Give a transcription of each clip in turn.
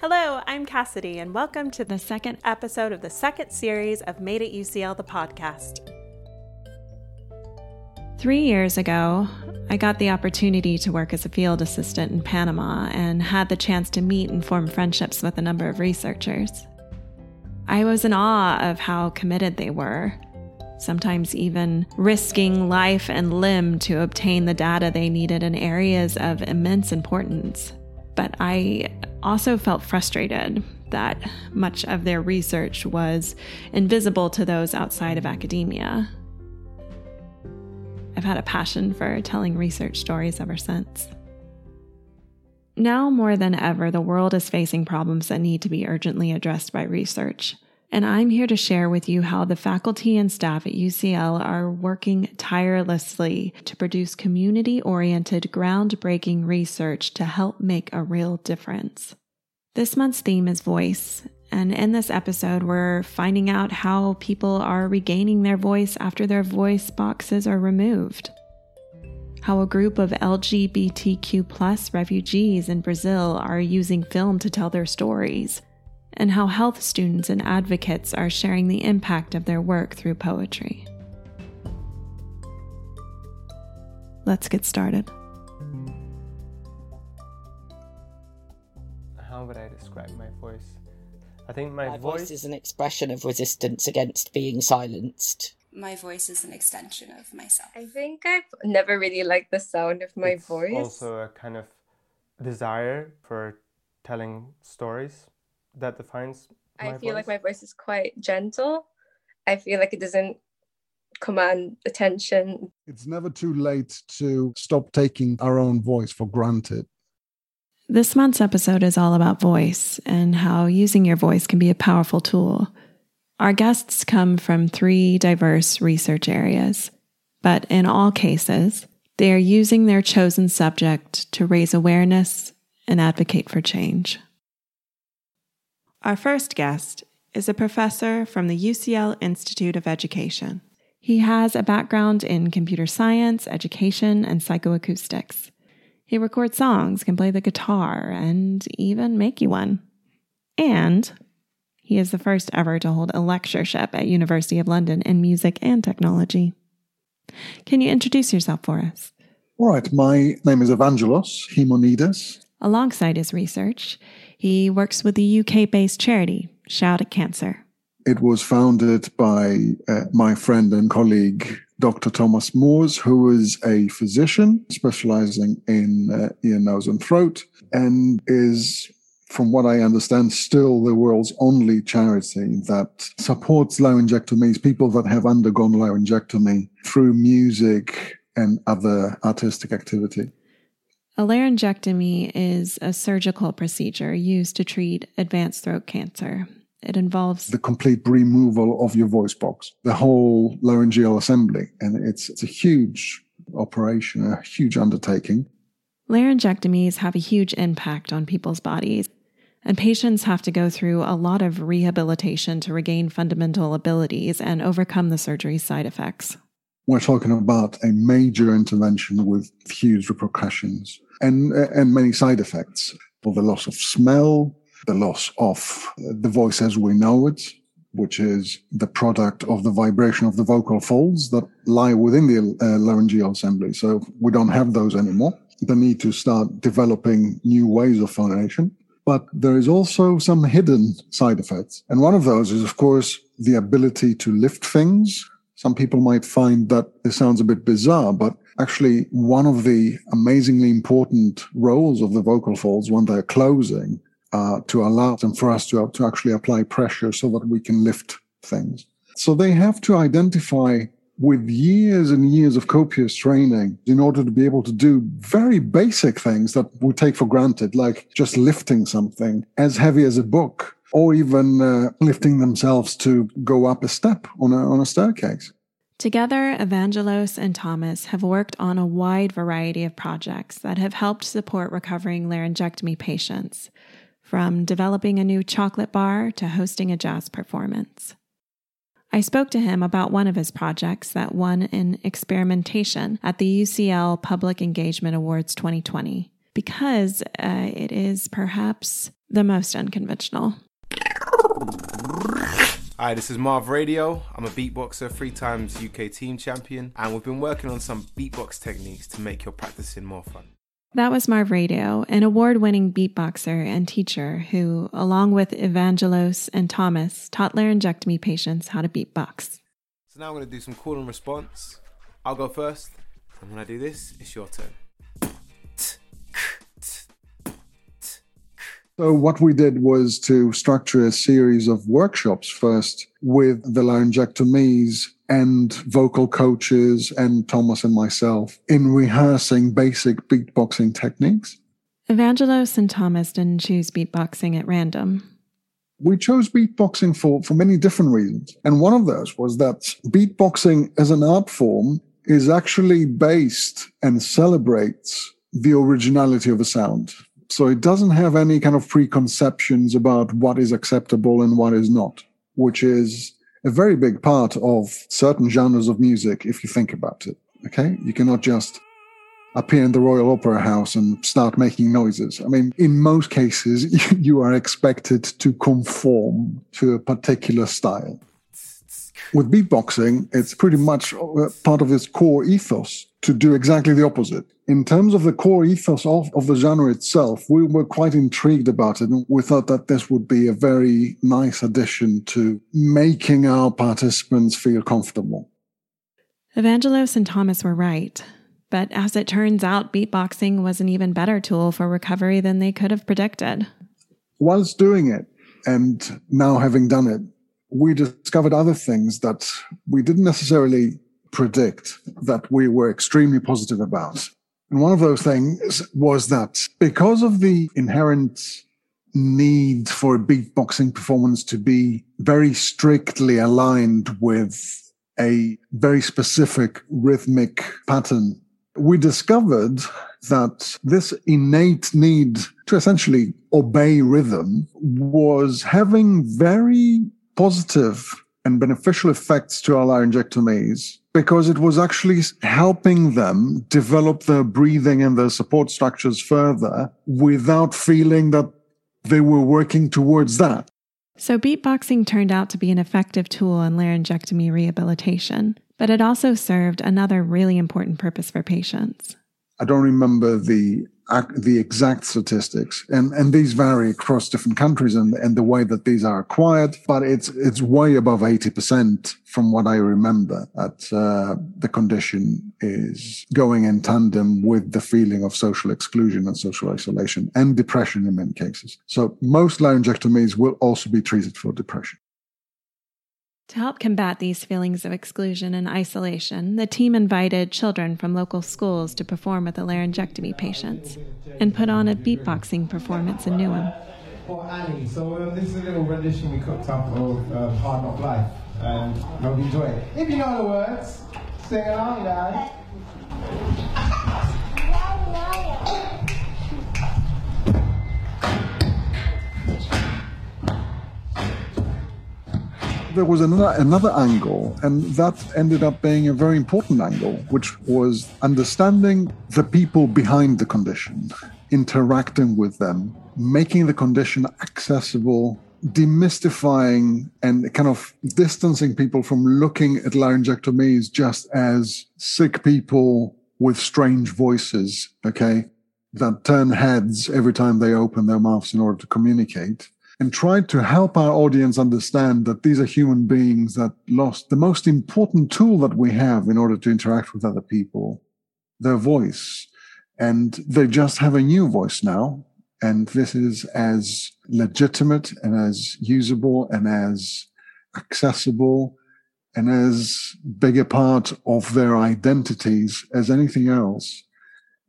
Hello, I'm Cassidy, and welcome to the second episode of the second series of Made at UCL, the podcast. Three years ago, I got the opportunity to work as a field assistant in Panama and had the chance to meet and form friendships with a number of researchers. I was in awe of how committed they were, sometimes even risking life and limb to obtain the data they needed in areas of immense importance. But I also felt frustrated that much of their research was invisible to those outside of academia. I've had a passion for telling research stories ever since. Now more than ever, the world is facing problems that need to be urgently addressed by research. And I'm here to share with you how the faculty and staff at UCL are working tirelessly to produce community oriented, groundbreaking research to help make a real difference. This month's theme is voice. And in this episode, we're finding out how people are regaining their voice after their voice boxes are removed. How a group of LGBTQ refugees in Brazil are using film to tell their stories and how health students and advocates are sharing the impact of their work through poetry. Let's get started. How would I describe my voice? I think my, My voice, voice is an expression of resistance against being silenced. my voice is an extension of myself. I think I've never really liked the sound of my it's voice. also a kind of desire for telling stories that defines my I feel like my voice is quite gentle. I feel like it doesn't command attention. It's never too late to stop taking our own voice for granted. This month's episode is all about voice and how using your voice can be a powerful tool. Our guests come from three diverse research areas, but in all cases, they are using their chosen subject to raise awareness and advocate for change. Our first guest is a professor from the UCL Institute of Education. He has a background in computer science, education, and psychoacoustics. He records songs, can play the guitar, and even make you one. And he is the first ever to hold a lectureship at University of London in music and technology. Can you introduce yourself for us? All right, my name is Evangelos Himonides. Alongside his research, he works with a UK based charity Shout at Cancer. It was founded by uh, my friend and colleague, Dr. Thomas Moors, who is a physician specializing in uh, ear, nose, and throat, and is, from what I understand, still the world's only charity that supports laryngectomees, people that have undergone laryngectomy through music and other artistic activity. A laryngectomy is a surgical procedure used to treat advanced throat cancer. It involves the complete removal of your voice box, the whole laryngeal assembly. And it's, it's a huge operation, a huge undertaking. laryngectomies have a huge impact on people's bodies, and patients have to go through a lot of rehabilitation to regain fundamental abilities and overcome the surgery's side effects. We're talking about a major intervention with huge repercussions and, and many side effects for the loss of smell, the loss of the voice as we know it, which is the product of the vibration of the vocal folds that lie within the uh, laryngeal assembly. So we don't have those anymore. The need to start developing new ways of phonation. But there is also some hidden side effects. And one of those is, of course, the ability to lift things. Some people might find that this sounds a bit bizarre, but actually one of the amazingly important roles of the vocal folds when they're closing uh, to allow them for us to, to actually apply pressure so that we can lift things. So they have to identify with years and years of copious training in order to be able to do very basic things that we take for granted, like just lifting something as heavy as a book or even uh, lifting themselves to go up a step on a, on a staircase. Together, Evangelos and Thomas have worked on a wide variety of projects that have helped support recovering laryngectomy patients, from developing a new chocolate bar to hosting a jazz performance. I spoke to him about one of his projects that won an experimentation at the UCL Public Engagement Awards 2020 because uh, it is perhaps the most unconventional. Hi, this is Marv Radio. I'm a beatboxer, three times UK team champion, and we've been working on some beatbox techniques to make your practicing more fun. That was Marv Radio, an award winning beatboxer and teacher who, along with Evangelos and Thomas, taught laryngectomy patients how to beatbox. So now I'm going to do some call and response. I'll go first, and when I do this, it's your turn. So, what we did was to structure a series of workshops first with the laryngectomees and vocal coaches and Thomas and myself in rehearsing basic beatboxing techniques. Evangelos and Thomas didn't choose beatboxing at random. We chose beatboxing for, for many different reasons. And one of those was that beatboxing as an art form is actually based and celebrates the originality of a sound. So it doesn't have any kind of preconceptions about what is acceptable and what is not, which is a very big part of certain genres of music if you think about it. Okay? You cannot just appear in the Royal Opera House and start making noises. I mean, in most cases, you are expected to conform to a particular style. With beatboxing, it's pretty much uh, part of its core ethos to do exactly the opposite. In terms of the core ethos of, of the genre itself, we were quite intrigued about it. And we thought that this would be a very nice addition to making our participants feel comfortable. Evangelos and Thomas were right. But as it turns out, beatboxing was an even better tool for recovery than they could have predicted. Whilst doing it, and now having done it, we discovered other things that we didn't necessarily predict that we were extremely positive about. And one of those things was that because of the inherent need for a beatboxing performance to be very strictly aligned with a very specific rhythmic pattern, we discovered that this innate need to essentially obey rhythm was having very positive and beneficial effects to our laryngectomees because it was actually helping them develop their breathing and their support structures further without feeling that they were working towards that. So, beatboxing turned out to be an effective tool in laryngectomy rehabilitation, but it also served another really important purpose for patients. I don't remember the the exact statistics, and and these vary across different countries and and the way that these are acquired, but it's it's way above eighty percent from what I remember. That uh, the condition is going in tandem with the feeling of social exclusion and social isolation and depression in many cases. So most laryngectomees will also be treated for depression. To help combat these feelings of exclusion and isolation, the team invited children from local schools to perform with the laryngectomy patients and put on a beatboxing performance in Newham. For Annie, so um, this is a little rendition we cooked up of uh, Hard Knock Life, and hope you enjoy it. If you know the words, sing along, guys. There was another, another angle, and that ended up being a very important angle, which was understanding the people behind the condition, interacting with them, making the condition accessible, demystifying and kind of distancing people from looking at laryngectomees just as sick people with strange voices, okay, that turn heads every time they open their mouths in order to communicate and tried to help our audience understand that these are human beings that lost the most important tool that we have in order to interact with other people, their voice. And they just have a new voice now. And this is as legitimate and as usable and as accessible and as big a part of their identities as anything else.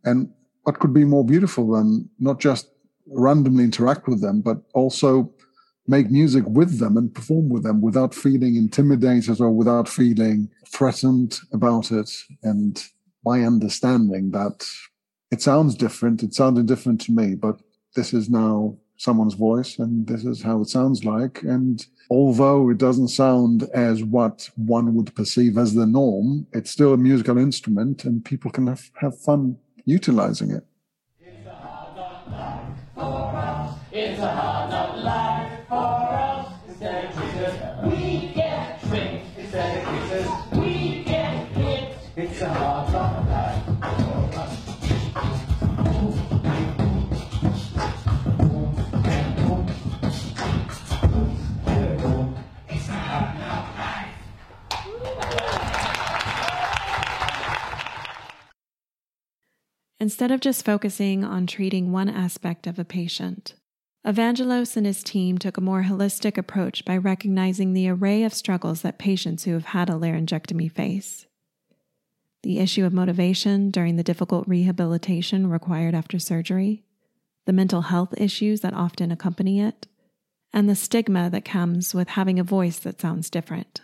And what could be more beautiful than not just randomly interact with them, but also make music with them and perform with them without feeling intimidated or without feeling threatened about it. And by understanding that it sounds different, it sounded different to me, but this is now someone's voice and this is how it sounds like. And although it doesn't sound as what one would perceive as the norm, it's still a musical instrument and people can have, have fun utilizing it. For us. Instead of quizzes, we get tricked. Instead of quizzes, we get hit. It's a hard. Instead of just focusing on treating one aspect of a patient, Evangelos and his team took a more holistic approach by recognizing the array of struggles that patients who have had a laryngectomy face. The issue of motivation during the difficult rehabilitation required after surgery, the mental health issues that often accompany it, and the stigma that comes with having a voice that sounds different.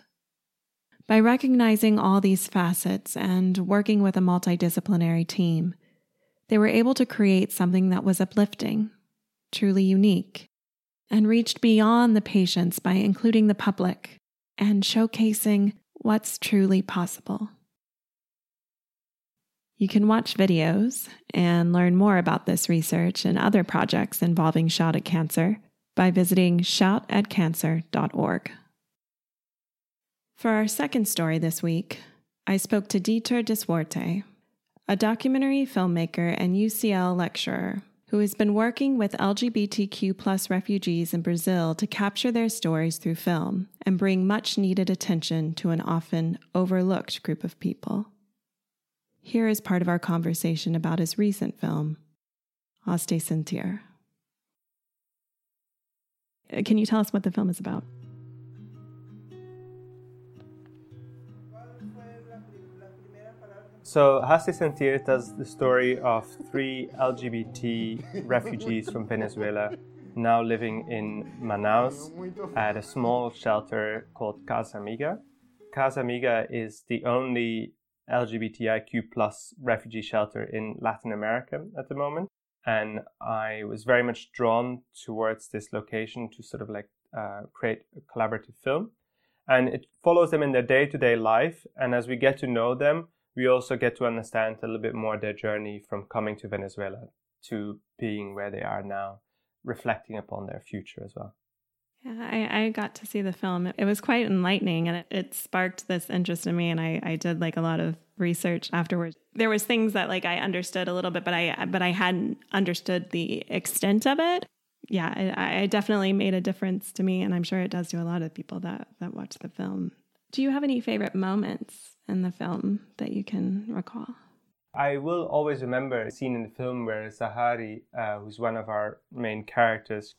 By recognizing all these facets and working with a multidisciplinary team, they were able to create something that was uplifting, truly unique, and reached beyond the patients by including the public and showcasing what's truly possible. You can watch videos and learn more about this research and other projects involving Shout at Cancer by visiting shoutatcancer.org. For our second story this week, I spoke to Dieter Deswarte, a documentary filmmaker and UCL lecturer who has been working with LGBTQ plus refugees in Brazil to capture their stories through film and bring much needed attention to an often overlooked group of people. Here is part of our conversation about his recent film, Haste Sentir. Uh, Can you tell us what the film is about? So, Haste Sentir tells the story of three LGBT refugees from Venezuela now living in Manaus at a small shelter called Casa Amiga. Casa Amiga is the only LGBTIQ plus refugee shelter in Latin America at the moment. And I was very much drawn towards this location to sort of like uh, create a collaborative film. And it follows them in their day to day life. And as we get to know them, we also get to understand a little bit more their journey from coming to Venezuela to being where they are now, reflecting upon their future as well. Yeah, I, I got to see the film. It was quite enlightening and it, it sparked this interest in me and I, I did like a lot of research afterwards. There was things that like I understood a little bit, but I but I hadn't understood the extent of it. Yeah, it, it definitely made a difference to me and I'm sure it does to a lot of people that, that watch the film. Do you have any favorite moments in the film that you can recall? I will always remember a scene in the film where Zahari, uh, who's one of our main characters,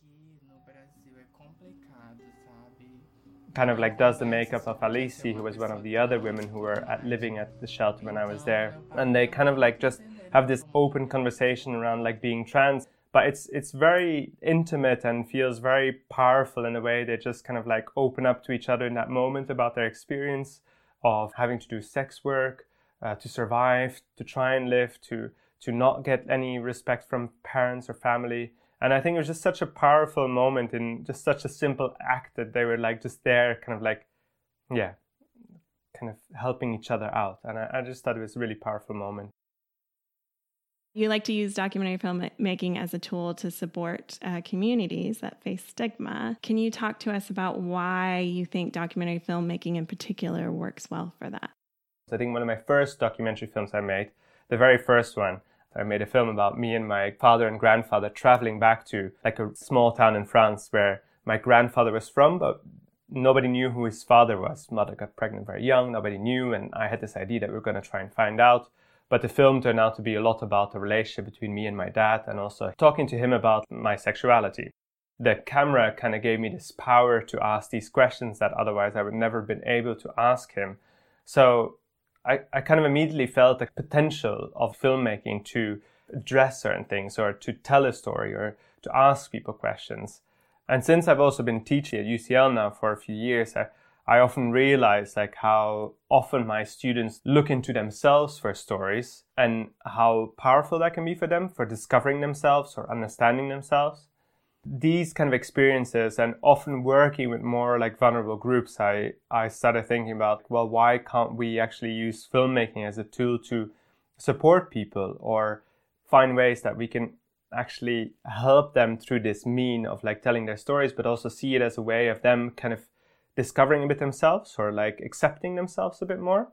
kind of like does the makeup of Alice, who was one of the other women who were at, living at the shelter when I was there, and they kind of like just have this open conversation around like being trans. But it's it's very intimate and feels very powerful in a way. They just kind of like open up to each other in that moment about their experience of having to do sex work, uh, to survive, to try and live, to to not get any respect from parents or family. And I think it was just such a powerful moment in just such a simple act that they were like just there, kind of like, yeah, kind of helping each other out. And I, I just thought it was a really powerful moment. You like to use documentary filmmaking as a tool to support uh, communities that face stigma. Can you talk to us about why you think documentary filmmaking in particular works well for that? I think one of my first documentary films I made, the very first one, I made a film about me and my father and grandfather traveling back to like a small town in France where my grandfather was from, but nobody knew who his father was. Mother got pregnant very young, nobody knew, and I had this idea that we were going to try and find out. But the film turned out to be a lot about the relationship between me and my dad and also talking to him about my sexuality. The camera kind of gave me this power to ask these questions that otherwise I would never have been able to ask him. So I, I kind of immediately felt the potential of filmmaking to address certain things or to tell a story or to ask people questions. And since I've also been teaching at UCL now for a few years, I, I often realize like how often my students look into themselves for stories and how powerful that can be for them for discovering themselves or understanding themselves. These kind of experiences and often working with more like vulnerable groups, I, I started thinking about, well, why can't we actually use filmmaking as a tool to support people or find ways that we can actually help them through this mean of like telling their stories, but also see it as a way of them kind of discovering a bit themselves or like accepting themselves a bit more.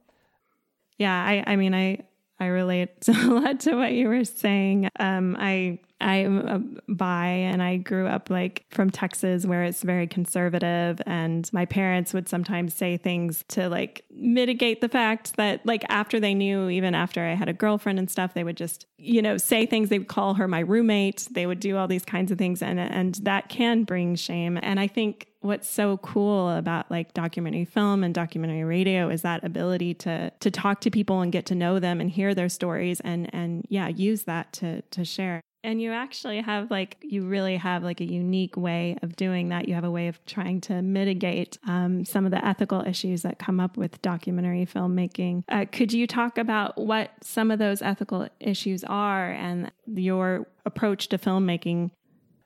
Yeah, I, I mean, I, I relate a lot to what you were saying. Um, I I'm bi and I grew up like from Texas where it's very conservative and my parents would sometimes say things to like mitigate the fact that like after they knew even after I had a girlfriend and stuff they would just you know say things they would call her my roommate they would do all these kinds of things and and that can bring shame and I think what's so cool about like documentary film and documentary radio is that ability to to talk to people and get to know them and hear their stories and and yeah use that to to share. And you actually have like you really have like a unique way of doing that. You have a way of trying to mitigate um, some of the ethical issues that come up with documentary filmmaking. Uh, could you talk about what some of those ethical issues are and your approach to filmmaking?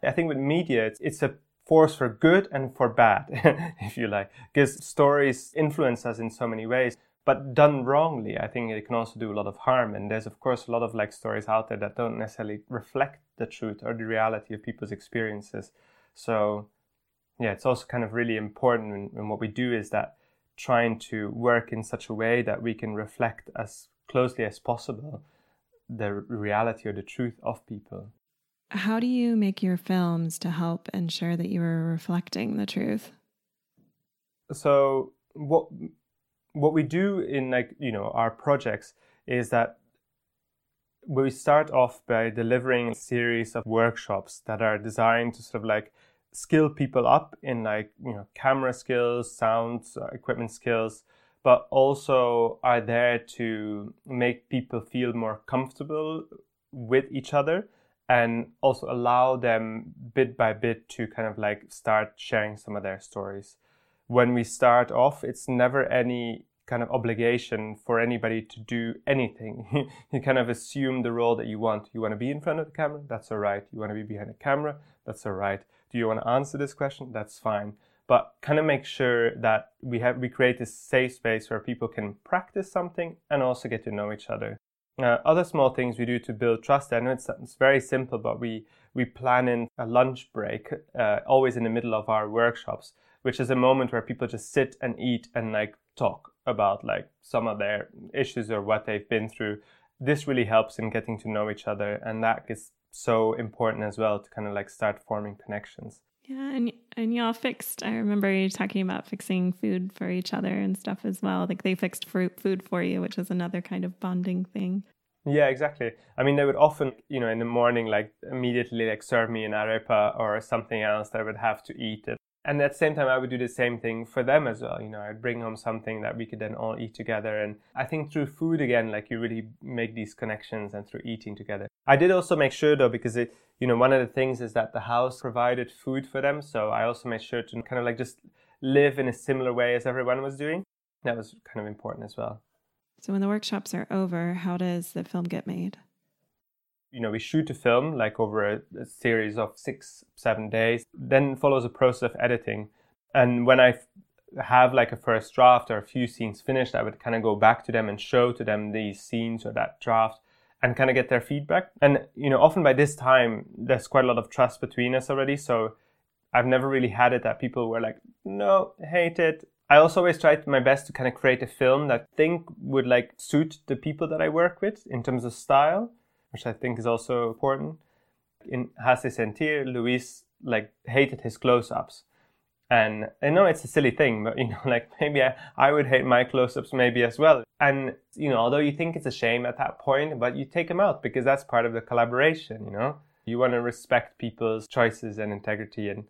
I think with media it's, it's a force for good and for bad if you like because stories influence us in so many ways but done wrongly, I think it can also do a lot of harm. And there's, of course, a lot of like stories out there that don't necessarily reflect the truth or the reality of people's experiences. So, yeah, it's also kind of really important. And what we do is that trying to work in such a way that we can reflect as closely as possible the reality or the truth of people. How do you make your films to help ensure that you are reflecting the truth? So, what what we do in like you know our projects is that we start off by delivering a series of workshops that are designed to sort of like skill people up in like you know camera skills sound uh, equipment skills but also are there to make people feel more comfortable with each other and also allow them bit by bit to kind of like start sharing some of their stories when we start off, it's never any kind of obligation for anybody to do anything. you kind of assume the role that you want. You want to be in front of the camera? That's all right. You want to be behind the camera? That's all right. Do you want to answer this question? That's fine. But kind of make sure that we have we create this safe space where people can practice something and also get to know each other. Uh, other small things we do to build trust. I know it's, it's very simple, but we we plan in a lunch break uh, always in the middle of our workshops which is a moment where people just sit and eat and like talk about like some of their issues or what they've been through. This really helps in getting to know each other, and that is so important as well to kind of like start forming connections. Yeah, and and y'all fixed. I remember you talking about fixing food for each other and stuff as well. Like they fixed food for you, which is another kind of bonding thing. Yeah, exactly. I mean, they would often, you know, in the morning, like immediately, like serve me an arepa or something else that I would have to eat it and at the same time i would do the same thing for them as well. You know i'd bring home something that we could then all eat together. And i think through food again like you really make these connections and through eating together. I did also make sure though because it you know one of the things is that the house provided food for them. So i also made sure to kind of like just live in a similar way as everyone was doing. That was kind of important as well. So when the workshops are over how does the film get made you know, we shoot a film like over a, a, series of six, seven days, then follows a process of editing. And when I have like a first draft or a few scenes finished, I would kind of go back to them and show to them these scenes or that draft and kind of get their feedback. And, you know, often by this time, there's quite a lot of trust between us already. So I've never really had it that people were like, no, hate it. I also always tried my best to kind of create a film that I think would like suit the people that I work with in terms of style which I think is also important. In Hace Sentir, Luis like hated his close-ups. And I know it's a silly thing, but you know, like maybe I, I would hate my close-ups maybe as well. And you know, although you think it's a shame at that point, but you take them out because that's part of the collaboration, you know? You want to respect people's choices and integrity and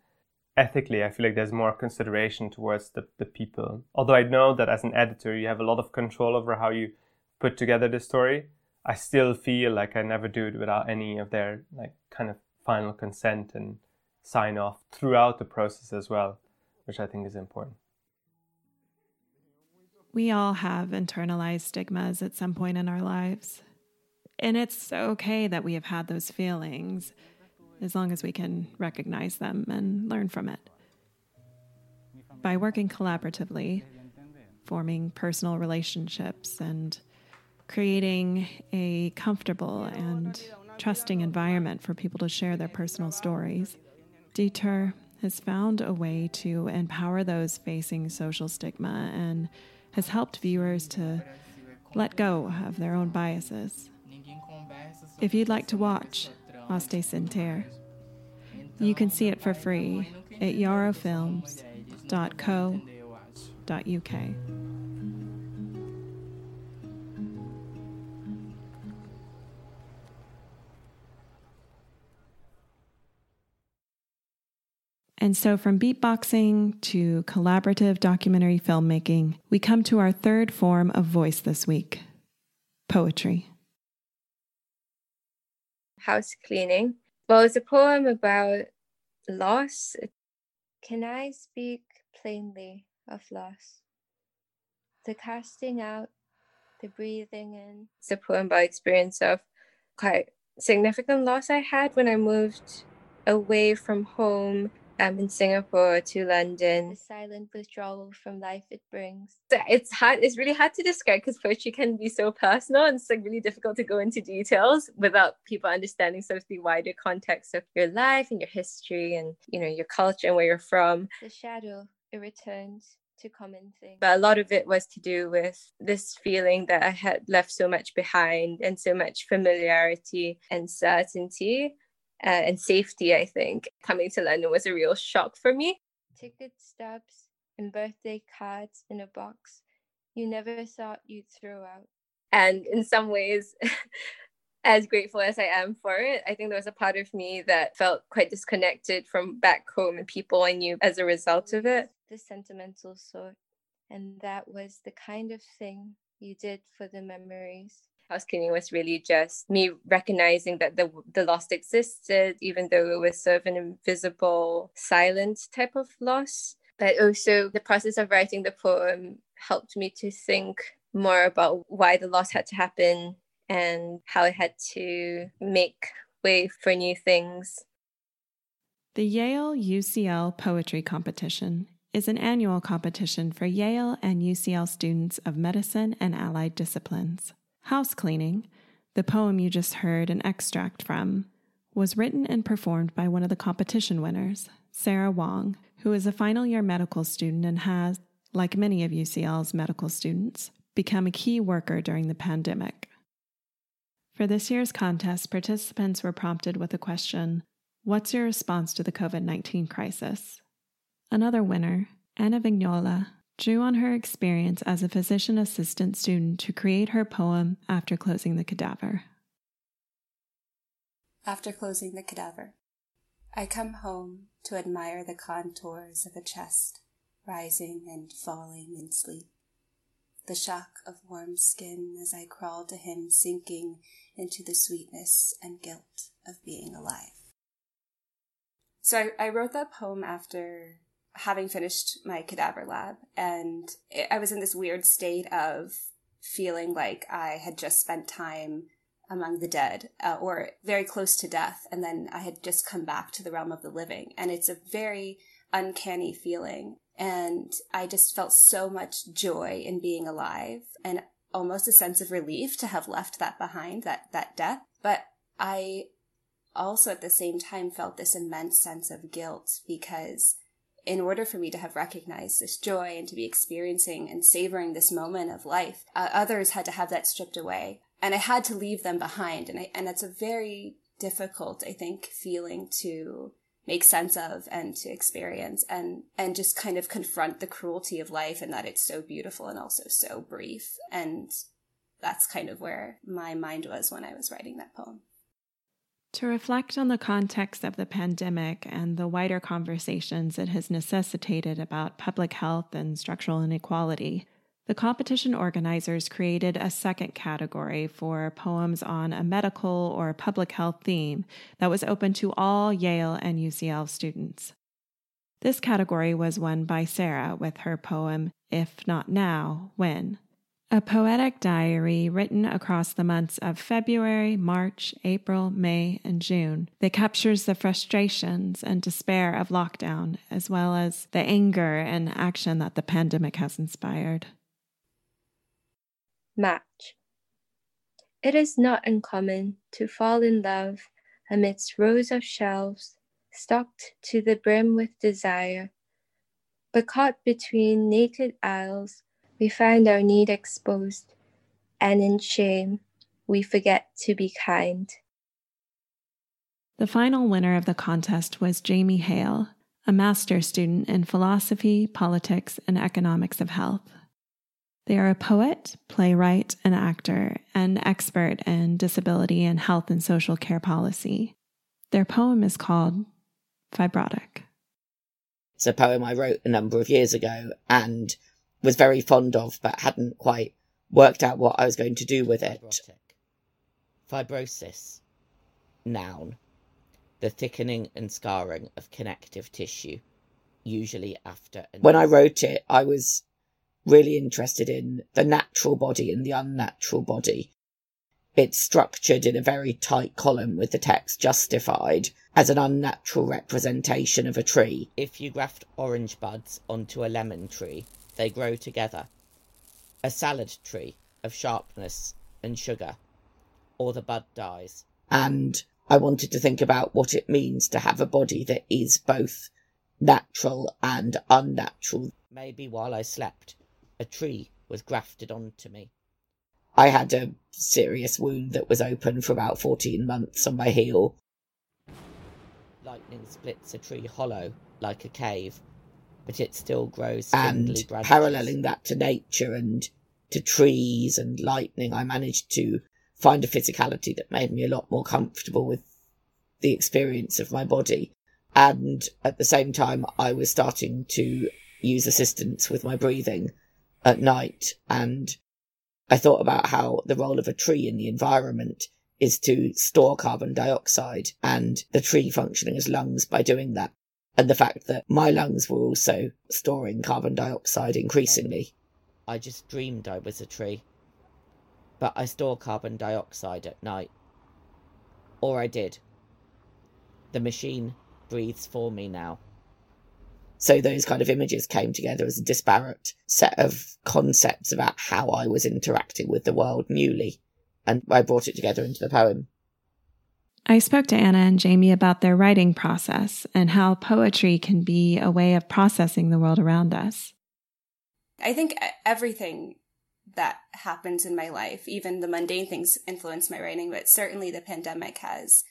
ethically I feel like there's more consideration towards the, the people. Although I know that as an editor you have a lot of control over how you put together the story. I still feel like I never do it without any of their like kind of final consent and sign off throughout the process as well, which I think is important. We all have internalized stigmas at some point in our lives. And it's okay that we have had those feelings as long as we can recognize them and learn from it. By working collaboratively, forming personal relationships, and creating a comfortable and trusting environment for people to share their personal stories, Dieter has found a way to empower those facing social stigma and has helped viewers to let go of their own biases. If you'd like to watch Aste Sinter, you can see it for free at yarrowfilms.co.uk. And so, from beatboxing to collaborative documentary filmmaking, we come to our third form of voice this week poetry. House cleaning. Well, it's a poem about loss. Can I speak plainly of loss? The casting out, the breathing in. It's a poem about experience of quite significant loss I had when I moved away from home um, in Singapore to London. The silent withdrawal from life it brings. So it's hard. It's really hard to describe because poetry can be so personal, and it's like really difficult to go into details without people understanding sort of the wider context of your life and your history and you know your culture and where you're from. The shadow it returns to common things. But a lot of it was to do with this feeling that I had left so much behind and so much familiarity and certainty uh, and safety, I think. Coming to London was a real shock for me. Ticket stubs and birthday cards in a box you never thought you'd throw out. And in some ways, as grateful as I am for it, I think there was a part of me that felt quite disconnected from back home and people I knew as a result of it. The sentimental sort. And that was the kind of thing you did for the memories house cleaning was really just me recognizing that the the loss existed, even though it was sort of an invisible, silent type of loss. But also the process of writing the poem helped me to think more about why the loss had to happen and how I had to make way for new things. The Yale UCL Poetry Competition is an annual competition for Yale and UCL students of medicine and allied disciplines. House Cleaning, the poem you just heard an extract from, was written and performed by one of the competition winners, Sarah Wong, who is a final year medical student and has, like many of UCL's medical students, become a key worker during the pandemic. For this year's contest, participants were prompted with the question What's your response to the COVID 19 crisis? Another winner, Anna Vignola, drew on her experience as a physician assistant student to create her poem After Closing the Cadaver. After closing the cadaver, I come home to admire the contours of a chest rising and falling in sleep. The shock of warm skin as I crawl to him, sinking into the sweetness and guilt of being alive. So I, I wrote that poem after having finished my cadaver lab and it, I was in this weird state of feeling like I had just spent time among the dead uh, or very close to death and then I had just come back to the realm of the living. And it's a very uncanny feeling and I just felt so much joy in being alive and almost a sense of relief to have left that behind that that death. But I also at the same time felt this immense sense of guilt because in order for me to have recognized this joy and to be experiencing and savoring this moment of life, uh, others had to have that stripped away. And I had to leave them behind. And I, and it's a very difficult, I think, feeling to make sense of and to experience and, and just kind of confront the cruelty of life and that it's so beautiful and also so brief. And that's kind of where my mind was when I was writing that poem. To reflect on the context of the pandemic and the wider conversations it has necessitated about public health and structural inequality, the competition organizers created a second category for poems on a medical or public health theme that was open to all Yale and UCL students. This category was won by Sarah with her poem If Not Now, When? A poetic diary written across the months of February, March, April, May, and June that captures the frustrations and despair of lockdown, as well as the anger and action that the pandemic has inspired. Match. It is not uncommon to fall in love amidst rows of shelves stocked to the brim with desire. But caught between naked aisles, we find our need exposed, and in shame, we forget to be kind. The final winner of the contest was Jamie Hale, a master's student in philosophy, politics, and economics of health. They are a poet, playwright, and actor, and expert in disability and health and social care policy. Their poem is called Fibrotic. It's a poem I wrote a number of years ago and was very fond of, but hadn't quite worked out what I was going to do with it. Fibrosis. Noun. The thickening and scarring of connective tissue, usually after. When I wrote it, I was really interested in the natural body and the unnatural body. It's structured in a very tight column with the text justified as an unnatural representation of a tree. If you graft orange buds onto a lemon tree, they grow together. A salad tree of sharpness and sugar, or the bud dies. And I wanted to think about what it means to have a body that is both natural and unnatural. Maybe while I slept, a tree was grafted onto me. I had a serious wound that was open for about 14 months on my heel. Lightning splits a tree hollow like a cave, but it still grows and branches. paralleling that to nature and to trees and lightning, I managed to find a physicality that made me a lot more comfortable with the experience of my body. And at the same time, I was starting to use assistance with my breathing at night. And I thought about how the role of a tree in the environment is to store carbon dioxide and the tree functioning as lungs by doing that. And the fact that my lungs were also storing carbon dioxide increasingly. I just dreamed I was a tree. But I store carbon dioxide at night. Or I did. The machine breathes for me now. So those kind of images came together as a disparate set of concepts about how I was interacting with the world newly. And I brought it together into the poem. I spoke to Anna and Jamie about their writing process and how poetry can be a way of processing the world around us. I think everything that happens in my life, even the mundane things, influence my writing, but certainly the pandemic has.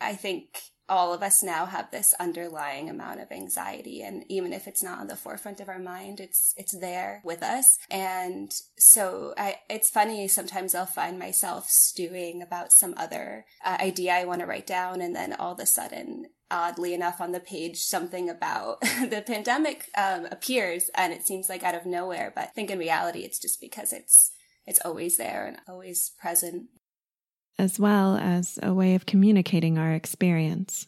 I think all of us now have this underlying amount of anxiety and even if it's not on the forefront of our mind it's it's there with us. And so I, it's funny sometimes i'll find myself stewing about some other uh, idea i want to write down and then all of a sudden oddly enough on the page something about the pandemic um, appears and it seems like out of nowhere but i think in reality it's just because it's it's always there and always present as well as a way of communicating our experience.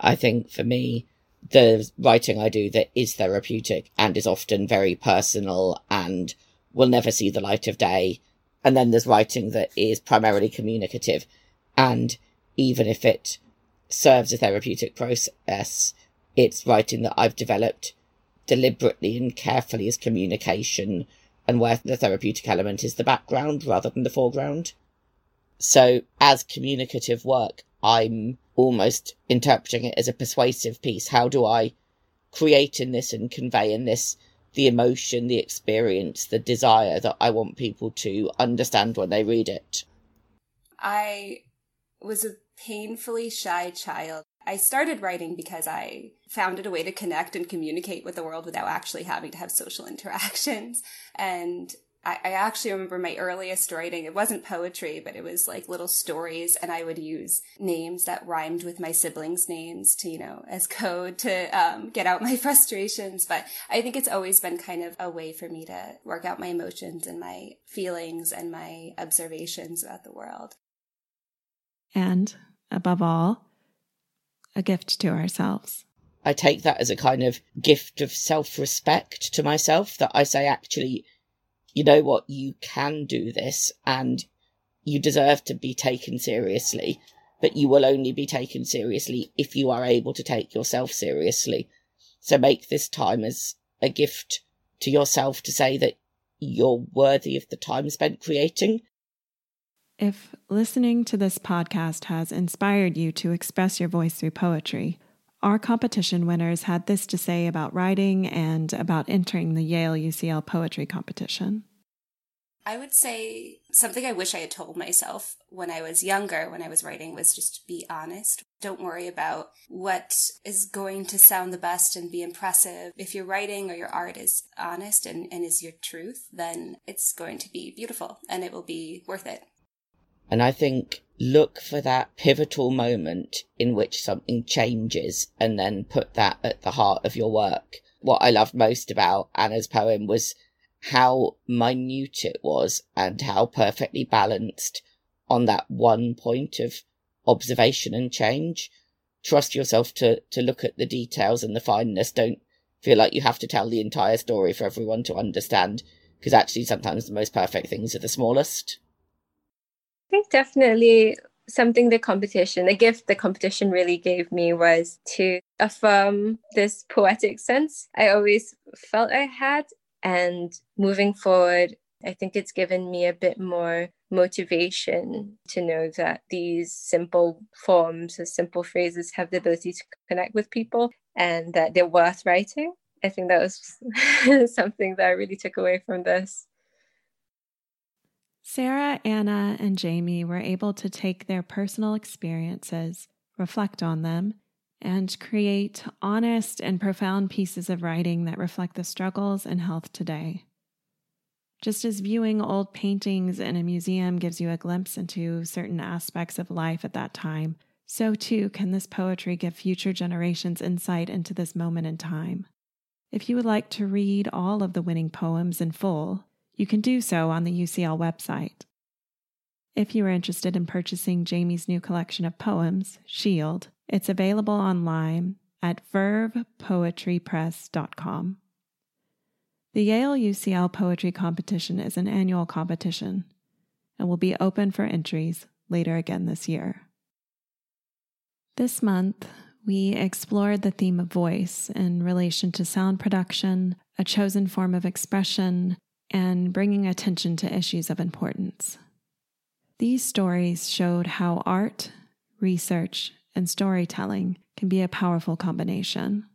I think for me, the writing I do that is therapeutic and is often very personal and will never see the light of day. And then there's writing that is primarily communicative. And even if it serves a therapeutic process, it's writing that I've developed deliberately and carefully as communication and where the therapeutic element is the background rather than the foreground. So as communicative work, I'm almost interpreting it as a persuasive piece. How do I create in this and convey in this the emotion, the experience, the desire that I want people to understand when they read it? I was a painfully shy child. I started writing because I found it a way to connect and communicate with the world without actually having to have social interactions. And I, I actually remember my earliest writing. It wasn't poetry, but it was like little stories, and I would use names that rhymed with my siblings' names to, you know, as code to um, get out my frustrations. But I think it's always been kind of a way for me to work out my emotions and my feelings and my observations about the world. And above all, a gift to ourselves. I take that as a kind of gift of self respect to myself that I say, actually, you know what, you can do this and you deserve to be taken seriously, but you will only be taken seriously if you are able to take yourself seriously. So make this time as a gift to yourself to say that you're worthy of the time spent creating. If listening to this podcast has inspired you to express your voice through poetry, our competition winners had this to say about writing and about entering the Yale UCL poetry competition. I would say something I wish I had told myself when I was younger, when I was writing, was just be honest. Don't worry about what is going to sound the best and be impressive. If your writing or your art is honest and, and is your truth, then it's going to be beautiful and it will be worth it. And I think look for that pivotal moment in which something changes and then put that at the heart of your work. What I loved most about Anna's poem was how minute it was and how perfectly balanced on that one point of observation and change. Trust yourself to, to look at the details and the fineness. Don't feel like you have to tell the entire story for everyone to understand, because actually sometimes the most perfect things are the smallest. I think definitely something the competition, the gift the competition really gave me was to affirm this poetic sense I always felt I had and moving forward, I think it's given me a bit more motivation to know that these simple forms, as simple phrases, have the ability to connect with people and that they're worth writing. I think that was something that I really took away from this. Sarah, Anna, and Jamie were able to take their personal experiences, reflect on them, and create honest and profound pieces of writing that reflect the struggles and health today. Just as viewing old paintings in a museum gives you a glimpse into certain aspects of life at that time, so too can this poetry give future generations insight into this moment in time. If you would like to read all of the winning poems in full, you can do so on the UCL website. If you are interested in purchasing Jamie's new collection of poems, Shield, it's available online at vervepoetrypress.com. The Yale UCL Poetry Competition is an annual competition and will be open for entries later again this year. This month, we explored the theme of voice in relation to sound production, a chosen form of expression, and bringing attention to issues of importance. These stories showed how art, research, and storytelling can be a powerful combination.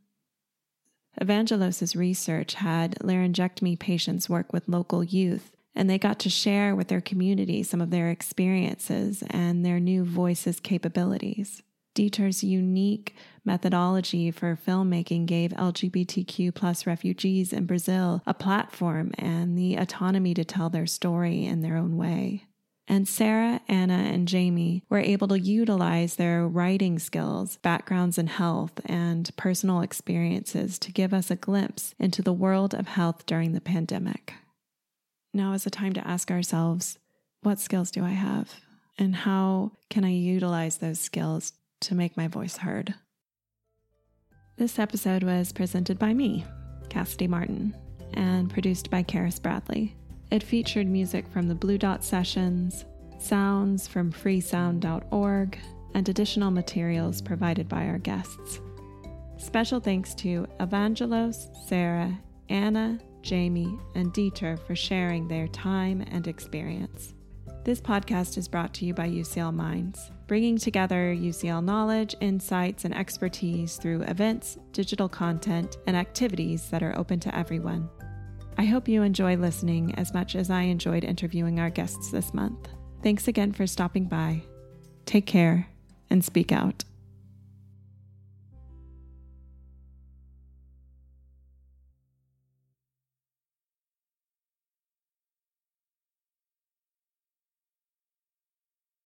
Evangelos' research had laryngectomy patients work with local youth, and they got to share with their community some of their experiences and their new voices capabilities. Dieter's unique methodology for filmmaking gave LGBTQ plus refugees in Brazil a platform and the autonomy to tell their story in their own way. And Sarah, Anna, and Jamie were able to utilize their writing skills, backgrounds in health, and personal experiences to give us a glimpse into the world of health during the pandemic. Now is the time to ask ourselves what skills do I have? And how can I utilize those skills to make my voice heard? This episode was presented by me, Cassidy Martin, and produced by Karis Bradley. It featured music from the Blue Dot Sessions, sounds from freesound.org, and additional materials provided by our guests. Special thanks to Evangelos, Sarah, Anna, Jamie, and Dieter for sharing their time and experience. This podcast is brought to you by UCL Minds, bringing together UCL knowledge, insights, and expertise through events, digital content, and activities that are open to everyone. I hope you enjoy listening as much as I enjoyed interviewing our guests this month. Thanks again for stopping by. Take care and speak out.